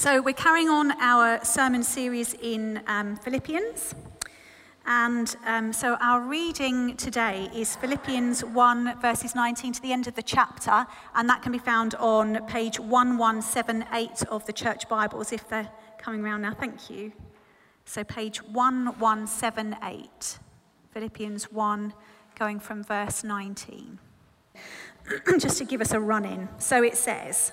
So, we're carrying on our sermon series in um, Philippians. And um, so, our reading today is Philippians 1, verses 19 to the end of the chapter. And that can be found on page 1178 of the Church Bibles if they're coming around now. Thank you. So, page 1178, Philippians 1, going from verse 19. Just to give us a run in. So, it says,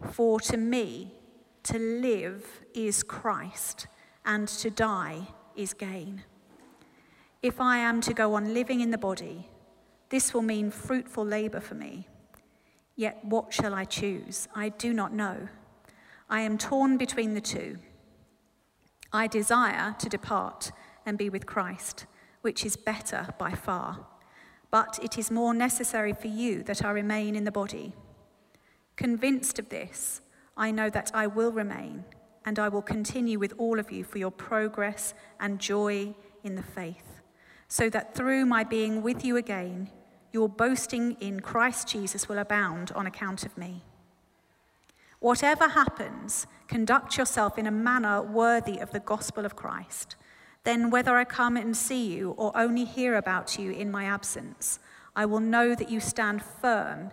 For to me, to live is Christ, and to die is gain. If I am to go on living in the body, this will mean fruitful labor for me. Yet what shall I choose? I do not know. I am torn between the two. I desire to depart and be with Christ, which is better by far. But it is more necessary for you that I remain in the body. Convinced of this, I know that I will remain and I will continue with all of you for your progress and joy in the faith, so that through my being with you again, your boasting in Christ Jesus will abound on account of me. Whatever happens, conduct yourself in a manner worthy of the gospel of Christ. Then, whether I come and see you or only hear about you in my absence, I will know that you stand firm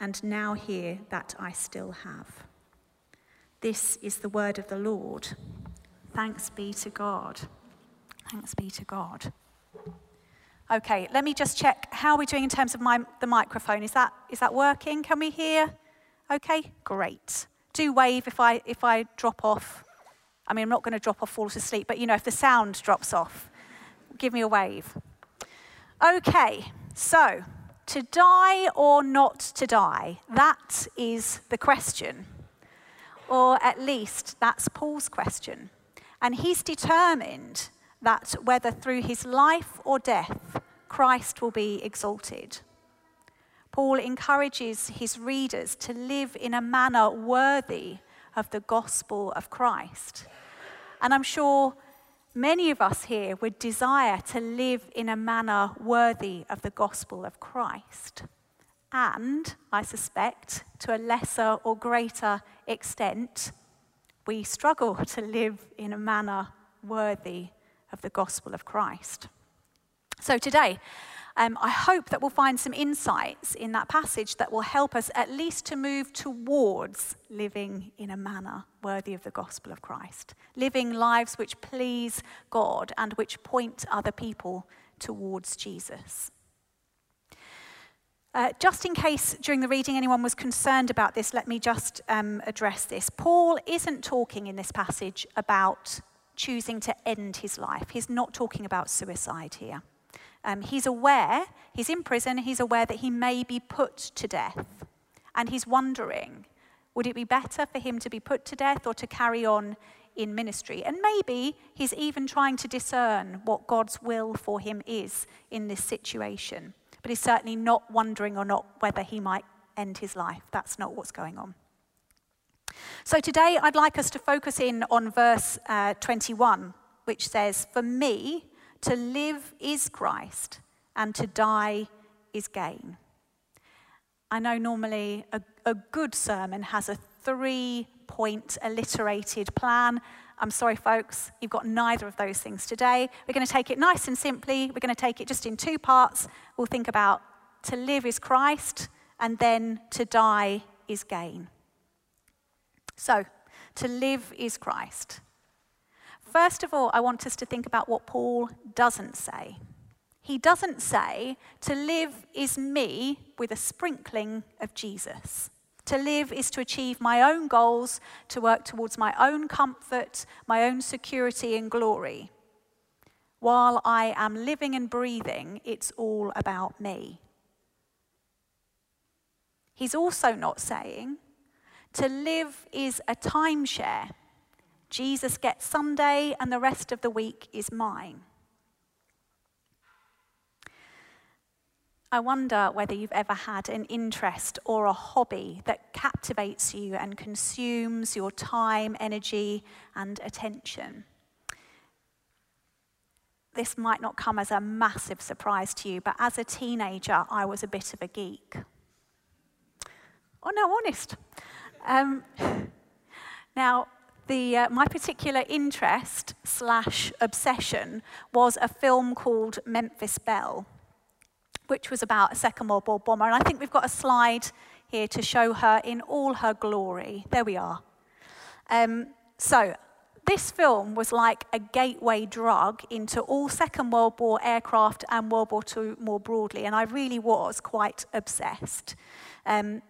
and now hear that I still have. This is the word of the Lord. Thanks be to God. Thanks be to God. Okay, let me just check how we're doing in terms of my, the microphone. Is that, is that working? Can we hear? Okay, great. Do wave if I, if I drop off. I mean, I'm not going to drop off, fall asleep, but you know, if the sound drops off, give me a wave. Okay, so to die or not to die? That is the question. Or at least that's Paul's question. And he's determined that whether through his life or death, Christ will be exalted. Paul encourages his readers to live in a manner worthy of the gospel of Christ. And I'm sure Many of us here would desire to live in a manner worthy of the gospel of Christ. And I suspect, to a lesser or greater extent, we struggle to live in a manner worthy of the gospel of Christ. So today, um, I hope that we'll find some insights in that passage that will help us at least to move towards living in a manner worthy of the gospel of Christ, living lives which please God and which point other people towards Jesus. Uh, just in case during the reading anyone was concerned about this, let me just um, address this. Paul isn't talking in this passage about choosing to end his life, he's not talking about suicide here. Um, he's aware, he's in prison, he's aware that he may be put to death. And he's wondering would it be better for him to be put to death or to carry on in ministry? And maybe he's even trying to discern what God's will for him is in this situation. But he's certainly not wondering or not whether he might end his life. That's not what's going on. So today I'd like us to focus in on verse uh, 21, which says, For me, to live is Christ, and to die is gain. I know normally a, a good sermon has a three point alliterated plan. I'm sorry, folks, you've got neither of those things today. We're going to take it nice and simply. We're going to take it just in two parts. We'll think about to live is Christ, and then to die is gain. So, To live is Christ. First of all, I want us to think about what Paul doesn't say. He doesn't say, to live is me with a sprinkling of Jesus. To live is to achieve my own goals, to work towards my own comfort, my own security and glory. While I am living and breathing, it's all about me. He's also not saying to live is a timeshare. Jesus gets Sunday and the rest of the week is mine. I wonder whether you've ever had an interest or a hobby that captivates you and consumes your time, energy, and attention. This might not come as a massive surprise to you, but as a teenager, I was a bit of a geek. Oh, no, honest. Um, now, the, uh, my particular interest slash obsession was a film called Memphis Belle which was about a Second World War bomber. And I think we've got a slide here to show her in all her glory. There we are. Um, so, this film was like a gateway drug into all Second World War aircraft and World War II more broadly, and I really was quite obsessed. Um,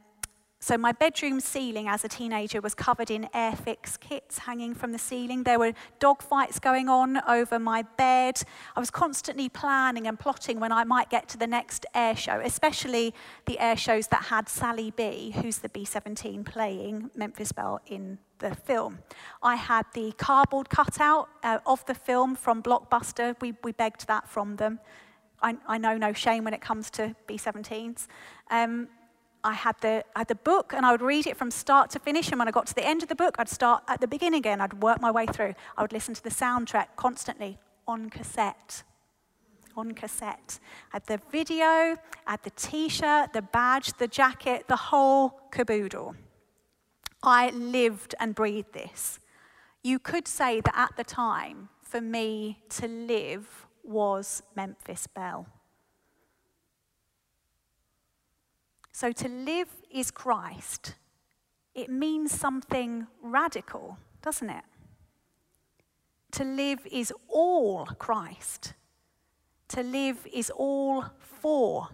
so, my bedroom ceiling as a teenager was covered in Airfix kits hanging from the ceiling. There were dog fights going on over my bed. I was constantly planning and plotting when I might get to the next air show, especially the air shows that had Sally B, who's the B 17 playing Memphis Belle in the film. I had the cardboard cutout uh, of the film from Blockbuster. We, we begged that from them. I, I know no shame when it comes to B 17s. Um, I had, the, I had the book and I would read it from start to finish. And when I got to the end of the book, I'd start at the beginning again. I'd work my way through. I would listen to the soundtrack constantly on cassette. On cassette. I had the video, I had the t shirt, the badge, the jacket, the whole caboodle. I lived and breathed this. You could say that at the time, for me to live was Memphis Belle. So to live is Christ. It means something radical, doesn't it? To live is all Christ. To live is all for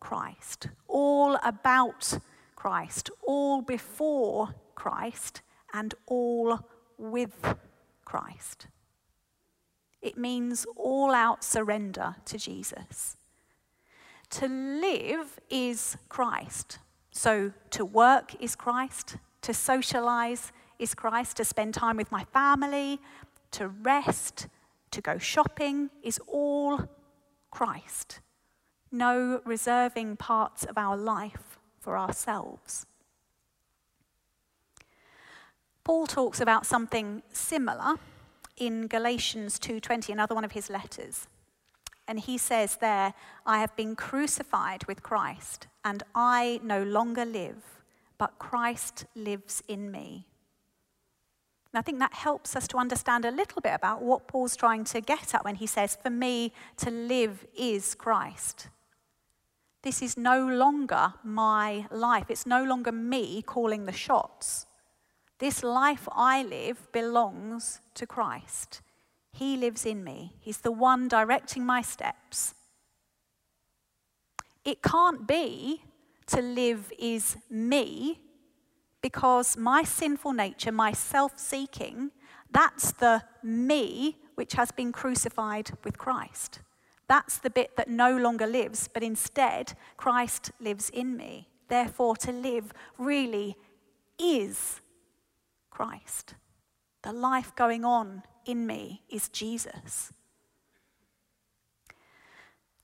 Christ, all about Christ, all before Christ, and all with Christ. It means all out surrender to Jesus. To live is Christ. So to work is Christ, to socialize is Christ, to spend time with my family, to rest, to go shopping is all Christ. No reserving parts of our life for ourselves. Paul talks about something similar in Galatians 2:20, another one of his letters. And he says there, I have been crucified with Christ, and I no longer live, but Christ lives in me. And I think that helps us to understand a little bit about what Paul's trying to get at when he says, For me to live is Christ. This is no longer my life. It's no longer me calling the shots. This life I live belongs to Christ. He lives in me, He's the one directing my steps. It can't be to live is me because my sinful nature, my self seeking, that's the me which has been crucified with Christ. That's the bit that no longer lives, but instead Christ lives in me. Therefore, to live really is Christ. The life going on in me is Jesus.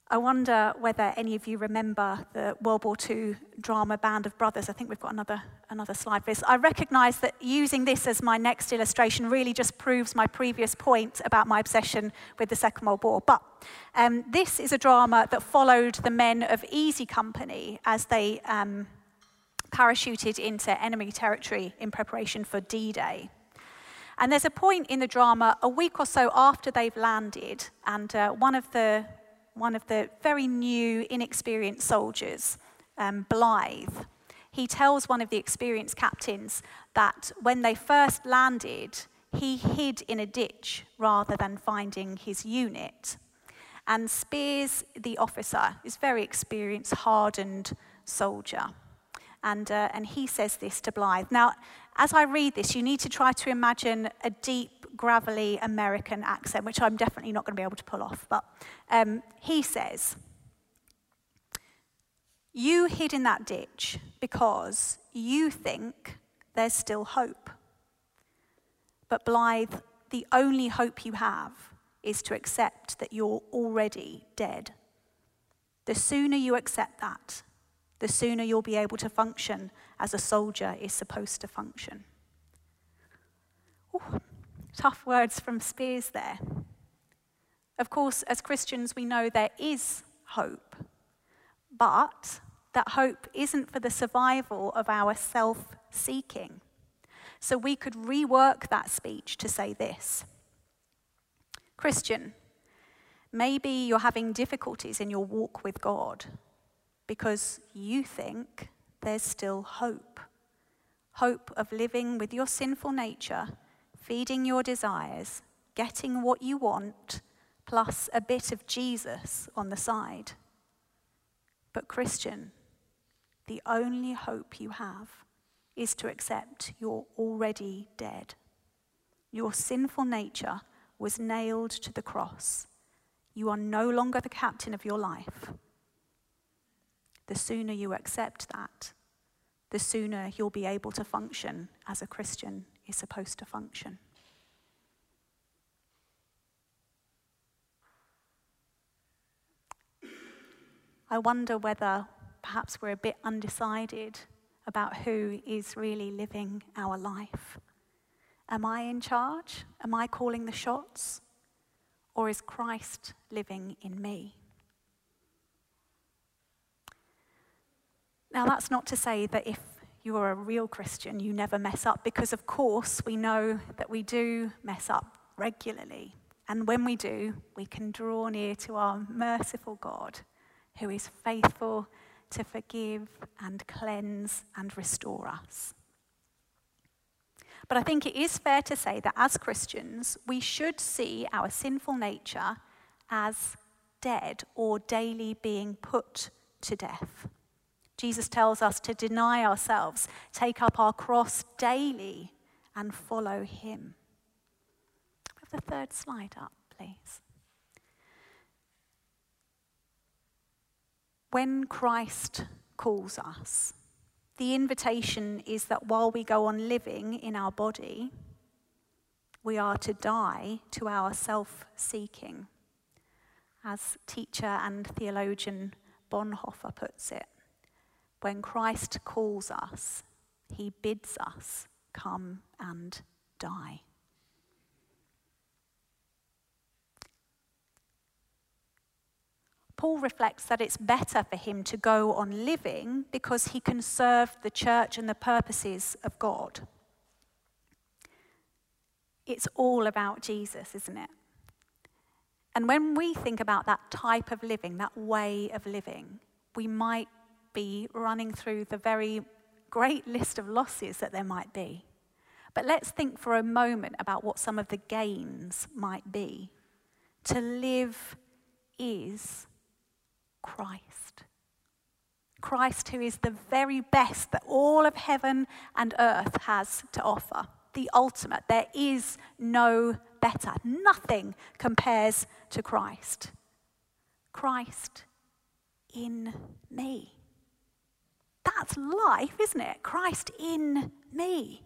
I wonder whether any of you remember the World War II drama Band of Brothers. I think we've got another, another slide for this. I recognize that using this as my next illustration really just proves my previous point about my obsession with the Second World War. But um, this is a drama that followed the men of Easy Company as they um, parachuted into enemy territory in preparation for D Day. And there's a point in the drama, a week or so after they've landed, and uh, one, of the, one of the very new, inexperienced soldiers, um, Blithe, he tells one of the experienced captains that when they first landed, he hid in a ditch rather than finding his unit. And Speirs, the officer, is very experienced, hardened soldier. And, uh, and he says this to Blithe. Now, as I read this, you need to try to imagine a deep, gravelly American accent, which I'm definitely not going to be able to pull off. But um, he says, You hid in that ditch because you think there's still hope. But Blithe, the only hope you have is to accept that you're already dead. The sooner you accept that, the sooner you'll be able to function as a soldier is supposed to function. Ooh, tough words from Speirs there. Of course, as Christians, we know there is hope, but that hope isn't for the survival of our self seeking. So we could rework that speech to say this Christian, maybe you're having difficulties in your walk with God because you think there's still hope. Hope of living with your sinful nature, feeding your desires, getting what you want, plus a bit of Jesus on the side. But, Christian, the only hope you have is to accept you're already dead. Your sinful nature was nailed to the cross. You are no longer the captain of your life. The sooner you accept that, the sooner you'll be able to function as a Christian is supposed to function. I wonder whether perhaps we're a bit undecided about who is really living our life. Am I in charge? Am I calling the shots? Or is Christ living in me? Now, that's not to say that if you're a real Christian, you never mess up, because of course we know that we do mess up regularly. And when we do, we can draw near to our merciful God, who is faithful to forgive and cleanse and restore us. But I think it is fair to say that as Christians, we should see our sinful nature as dead or daily being put to death. Jesus tells us to deny ourselves, take up our cross daily, and follow him. Have the third slide up, please. When Christ calls us, the invitation is that while we go on living in our body, we are to die to our self seeking. As teacher and theologian Bonhoeffer puts it, when Christ calls us, he bids us come and die. Paul reflects that it's better for him to go on living because he can serve the church and the purposes of God. It's all about Jesus, isn't it? And when we think about that type of living, that way of living, we might be running through the very great list of losses that there might be. But let's think for a moment about what some of the gains might be. To live is Christ. Christ, who is the very best that all of heaven and earth has to offer, the ultimate. There is no better. Nothing compares to Christ. Christ in me. That's life, isn't it? Christ in me.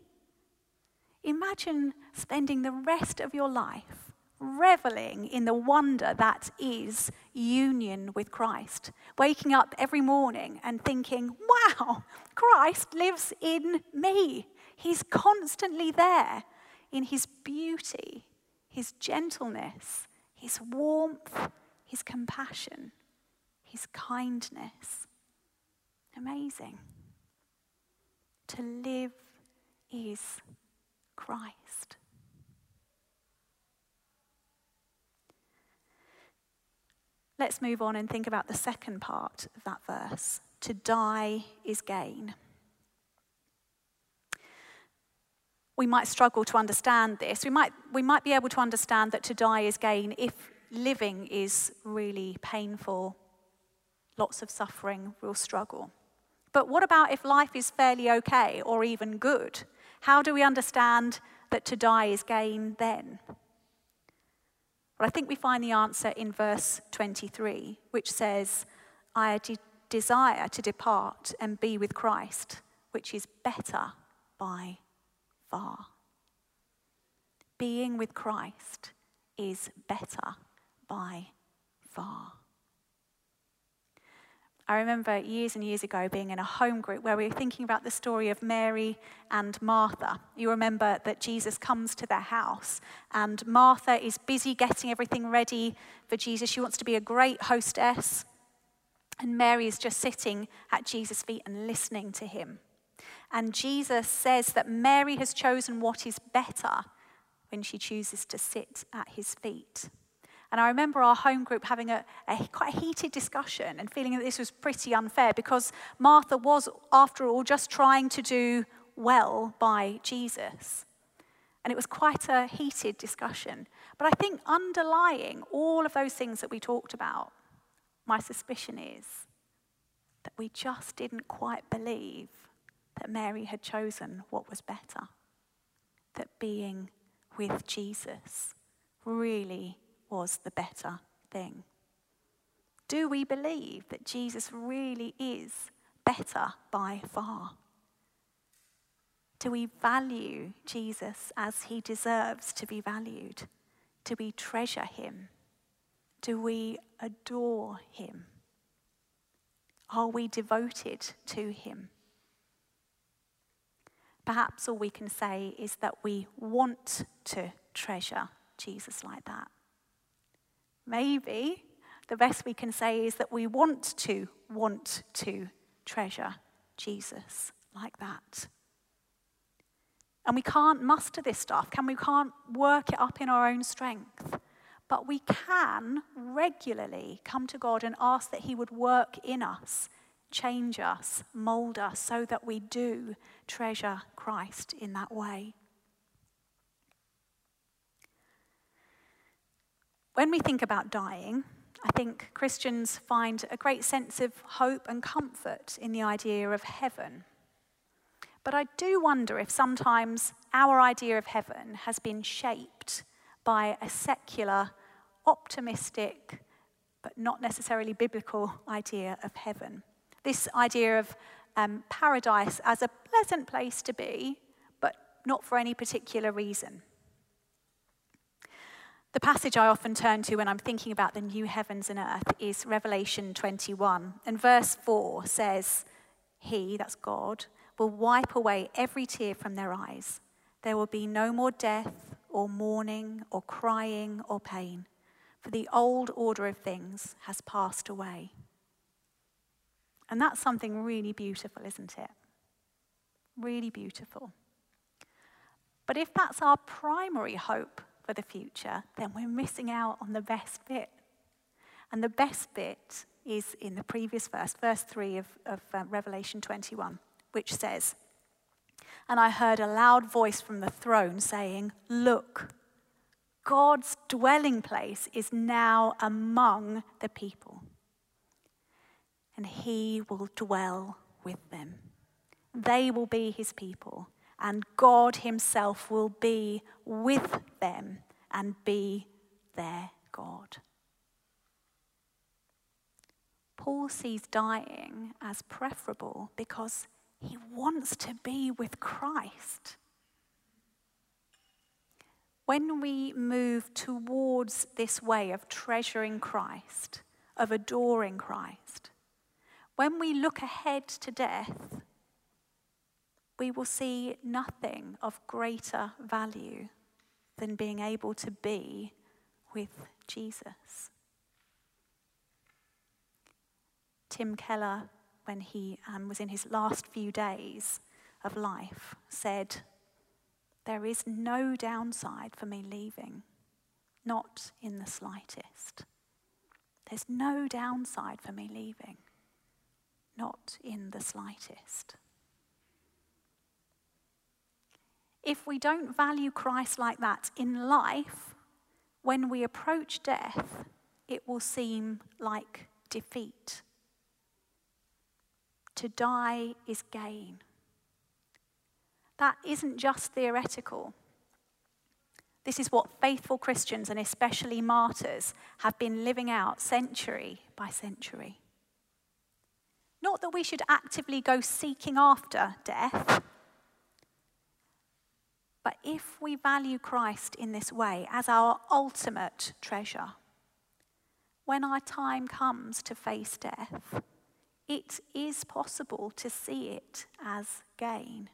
Imagine spending the rest of your life reveling in the wonder that is union with Christ. Waking up every morning and thinking, wow, Christ lives in me. He's constantly there in his beauty, his gentleness, his warmth, his compassion, his kindness. Amazing. To live is Christ. Let's move on and think about the second part of that verse. To die is gain. we might struggle to understand this. We might, we might be able to understand that to die is gain if living is really painful, lots of suffering, real struggle. But what about if life is fairly okay or even good? How do we understand that to die is gain then? Well, I think we find the answer in verse 23, which says, I de- desire to depart and be with Christ, which is better by far. Being with Christ is better by far. I remember years and years ago being in a home group where we were thinking about the story of Mary and Martha. You remember that Jesus comes to their house, and Martha is busy getting everything ready for Jesus. She wants to be a great hostess, and Mary is just sitting at Jesus' feet and listening to him. And Jesus says that Mary has chosen what is better when she chooses to sit at his feet. And I remember our home group having a, a, quite a heated discussion and feeling that this was pretty unfair because Martha was, after all, just trying to do well by Jesus. And it was quite a heated discussion. But I think underlying all of those things that we talked about, my suspicion is that we just didn't quite believe that Mary had chosen what was better, that being with Jesus really was the better thing? Do we believe that Jesus really is better by far? Do we value Jesus as he deserves to be valued? Do we treasure him? Do we adore him? Are we devoted to him? Perhaps all we can say is that we want to treasure Jesus like that. Maybe the best we can say is that we want to want to treasure Jesus like that. And we can't muster this stuff, can we? can't work it up in our own strength. But we can regularly come to God and ask that He would work in us, change us, mold us, so that we do treasure Christ in that way. When we think about dying, I think Christians find a great sense of hope and comfort in the idea of heaven. But I do wonder if sometimes our idea of heaven has been shaped by a secular, optimistic, but not necessarily biblical idea of heaven. This idea of um, paradise as a pleasant place to be, but not for any particular reason. The passage I often turn to when I'm thinking about the new heavens and earth is Revelation 21. And verse 4 says, He, that's God, will wipe away every tear from their eyes. There will be no more death, or mourning, or crying, or pain, for the old order of things has passed away. And that's something really beautiful, isn't it? Really beautiful. But if that's our primary hope for the future, then we're missing out on the best bit. And the best bit is in the previous verse, verse 3 of, of uh, Revelation 21, which says, And I heard a loud voice from the throne saying, Look, God's dwelling place is now among the people, and he will dwell with them. They will be his people and God Himself will be with them and be their God. Paul sees dying as preferable because he wants to be with Christ. When we move towards this way of treasuring Christ, of adoring Christ, when we look ahead to death, we will see nothing of greater value than being able to be with Jesus. Tim Keller, when he um, was in his last few days of life, said, There is no downside for me leaving, not in the slightest. There's no downside for me leaving, not in the slightest. If we don't value Christ like that in life, when we approach death, it will seem like defeat. To die is gain. That isn't just theoretical. This is what faithful Christians and especially martyrs have been living out century by century. Not that we should actively go seeking after death, but if we value Christ in this way as our ultimate treasure, when our time comes to face death, it is possible to see it as gain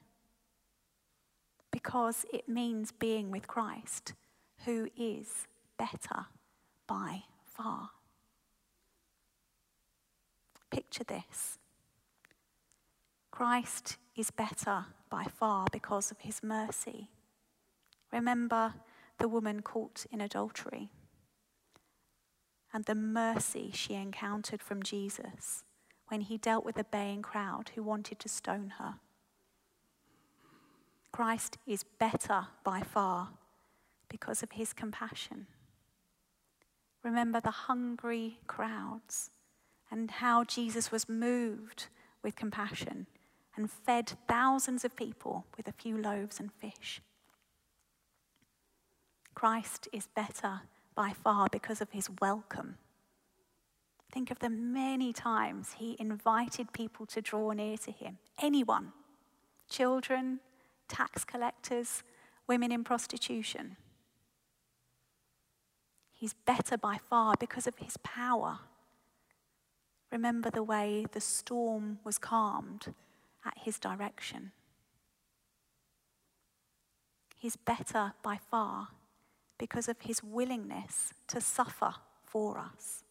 because it means being with Christ, who is better by far. Picture this Christ is better by far because of his mercy. Remember the woman caught in adultery and the mercy she encountered from Jesus when he dealt with the baying crowd who wanted to stone her. Christ is better by far because of his compassion. Remember the hungry crowds and how Jesus was moved with compassion and fed thousands of people with a few loaves and fish. Christ is better by far because of his welcome. Think of the many times he invited people to draw near to him. Anyone, children, tax collectors, women in prostitution. He's better by far because of his power. Remember the way the storm was calmed at his direction. He's better by far because of his willingness to suffer for us.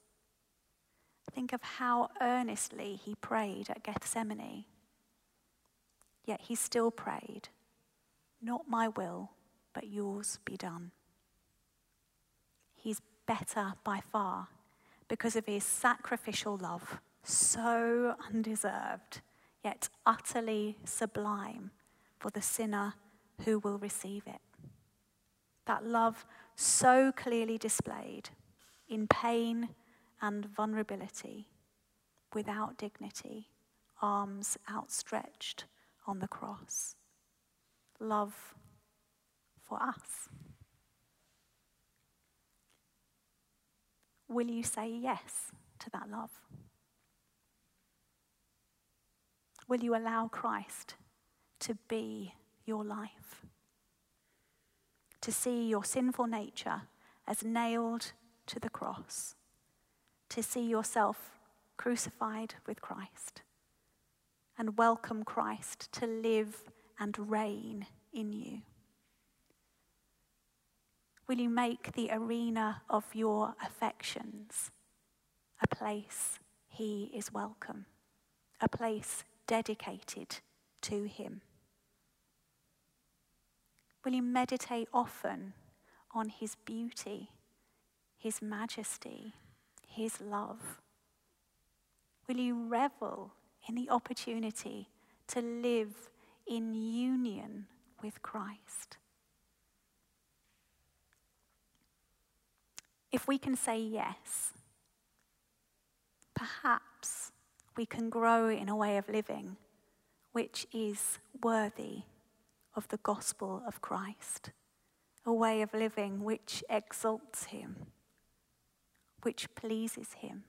Think of how earnestly he prayed at Gethsemane. Yet he still prayed, not my will, but yours be done. He's better by far because of his sacrificial love, so undeserved, yet utterly sublime for the sinner who will receive it. That love so clearly displayed in pain and vulnerability, without dignity, arms outstretched on the cross love for us? Will you say yes to that love? Will you allow Christ to be your life? To see your sinful nature as nailed to the cross? To see yourself crucified with Christ? And welcome Christ to live and reign in you? Will you make the arena of your affections a place he is welcome, a place dedicated to him? Will you meditate often on his beauty, his majesty, his love? Will you revel in the opportunity to live in union with Christ. If we can say yes, perhaps we can grow in a way of living which is worthy of the gospel of Christ, a way of living which exalts Him, which pleases Him,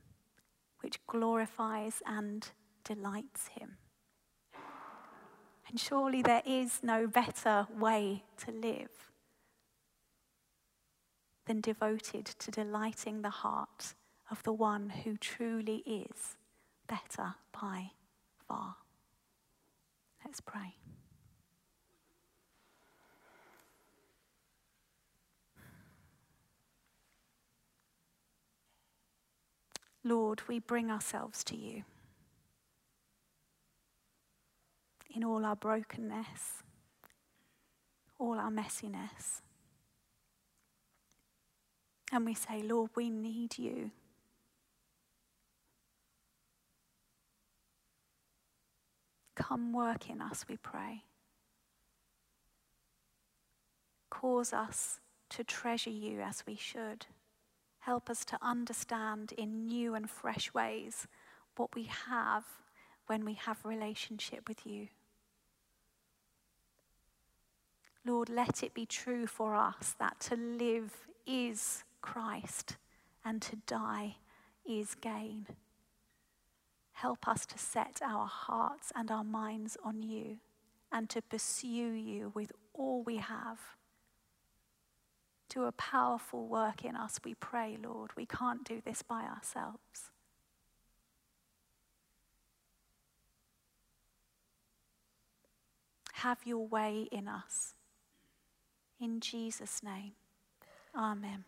which glorifies and delights Him. And surely there is no better way to live than devoted to delighting the heart of the one who truly is better by far. Let's pray. Lord, we bring ourselves to you. in all our brokenness, all our messiness. And we say, Lord, we need you. Come work in us, we pray. Cause us to treasure you as we should. Help us to understand in new and fresh ways what we have when we have relationship with you. Lord, let it be true for us that to live is Christ and to die is gain. Help us to set our hearts and our minds on you and to pursue you with all we have. Do a powerful work in us, we pray, Lord. We can't do this by ourselves. Have your way in us. In Jesus' name, amen.